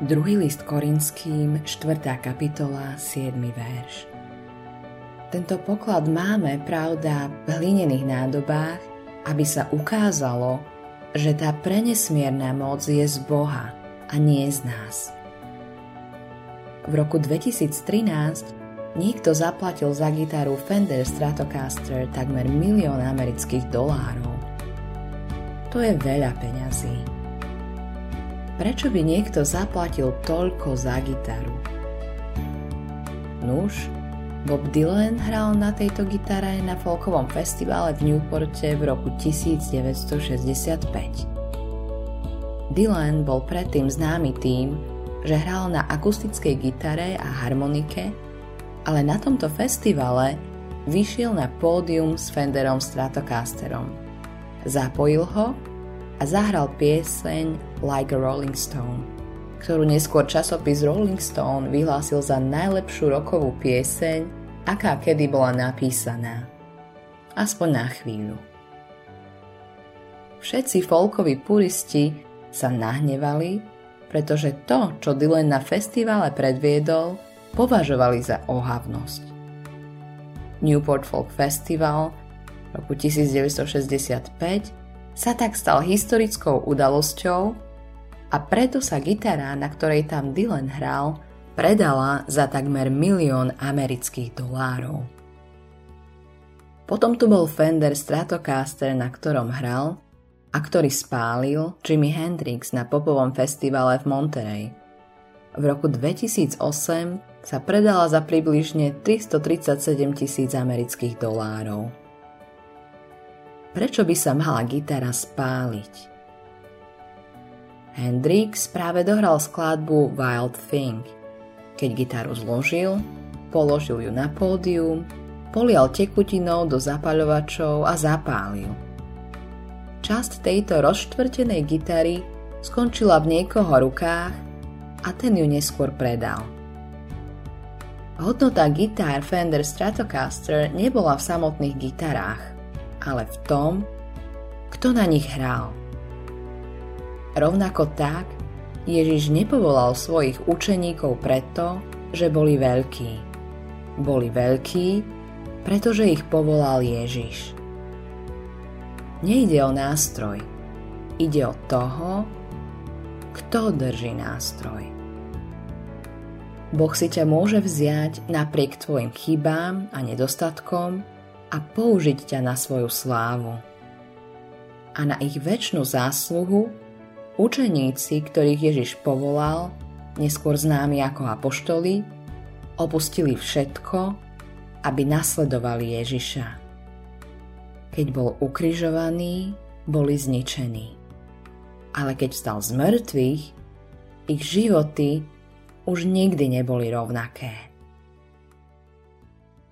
Druhý list Korinským, 4. kapitola, 7. verš. Tento poklad máme, pravda, v hlinených nádobách, aby sa ukázalo, že tá prenesmierna moc je z Boha a nie z nás. V roku 2013 niekto zaplatil za gitaru Fender Stratocaster takmer milión amerických dolárov. To je veľa peňazí. Prečo by niekto zaplatil toľko za gitaru? Nuž, Bob Dylan hral na tejto gitare na folkovom festivale v Newporte v roku 1965. Dylan bol predtým známy tým, že hral na akustickej gitare a harmonike, ale na tomto festivale vyšiel na pódium s Fenderom Stratocasterom. Zapojil ho a zahral pieseň Like a Rolling Stone, ktorú neskôr časopis Rolling Stone vyhlásil za najlepšiu rokovú pieseň, aká kedy bola napísaná. Aspoň na chvíľu. Všetci folkoví puristi sa nahnevali, pretože to, čo Dylan na festivale predviedol, považovali za ohavnosť. Newport Folk Festival roku 1965 sa tak stal historickou udalosťou a preto sa gitara, na ktorej tam Dylan hral, predala za takmer milión amerických dolárov. Potom tu bol Fender Stratocaster, na ktorom hral a ktorý spálil Jimi Hendrix na popovom festivale v Monterey. V roku 2008 sa predala za približne 337 tisíc amerických dolárov. Prečo by sa mala gitara spáliť? Hendrix práve dohral skladbu Wild Thing. Keď gitaru zložil, položil ju na pódium, polial tekutinou do zapaľovačov a zapálil. Časť tejto rozštvrtenej gitary skončila v niekoho rukách a ten ju neskôr predal. Hodnota gitár Fender Stratocaster nebola v samotných gitarách – ale v tom, kto na nich hral. Rovnako tak Ježiš nepovolal svojich učeníkov preto, že boli veľkí. Boli veľkí, pretože ich povolal Ježiš. Nejde o nástroj, ide o toho, kto drží nástroj. Boh si ťa môže vziať napriek tvojim chybám a nedostatkom a použiť ťa na svoju slávu. A na ich väčšinu zásluhu učeníci, ktorých Ježiš povolal, neskôr známi ako apoštoli, opustili všetko, aby nasledovali Ježiša. Keď bol ukrižovaný, boli zničení. Ale keď vstal z mŕtvych, ich životy už nikdy neboli rovnaké.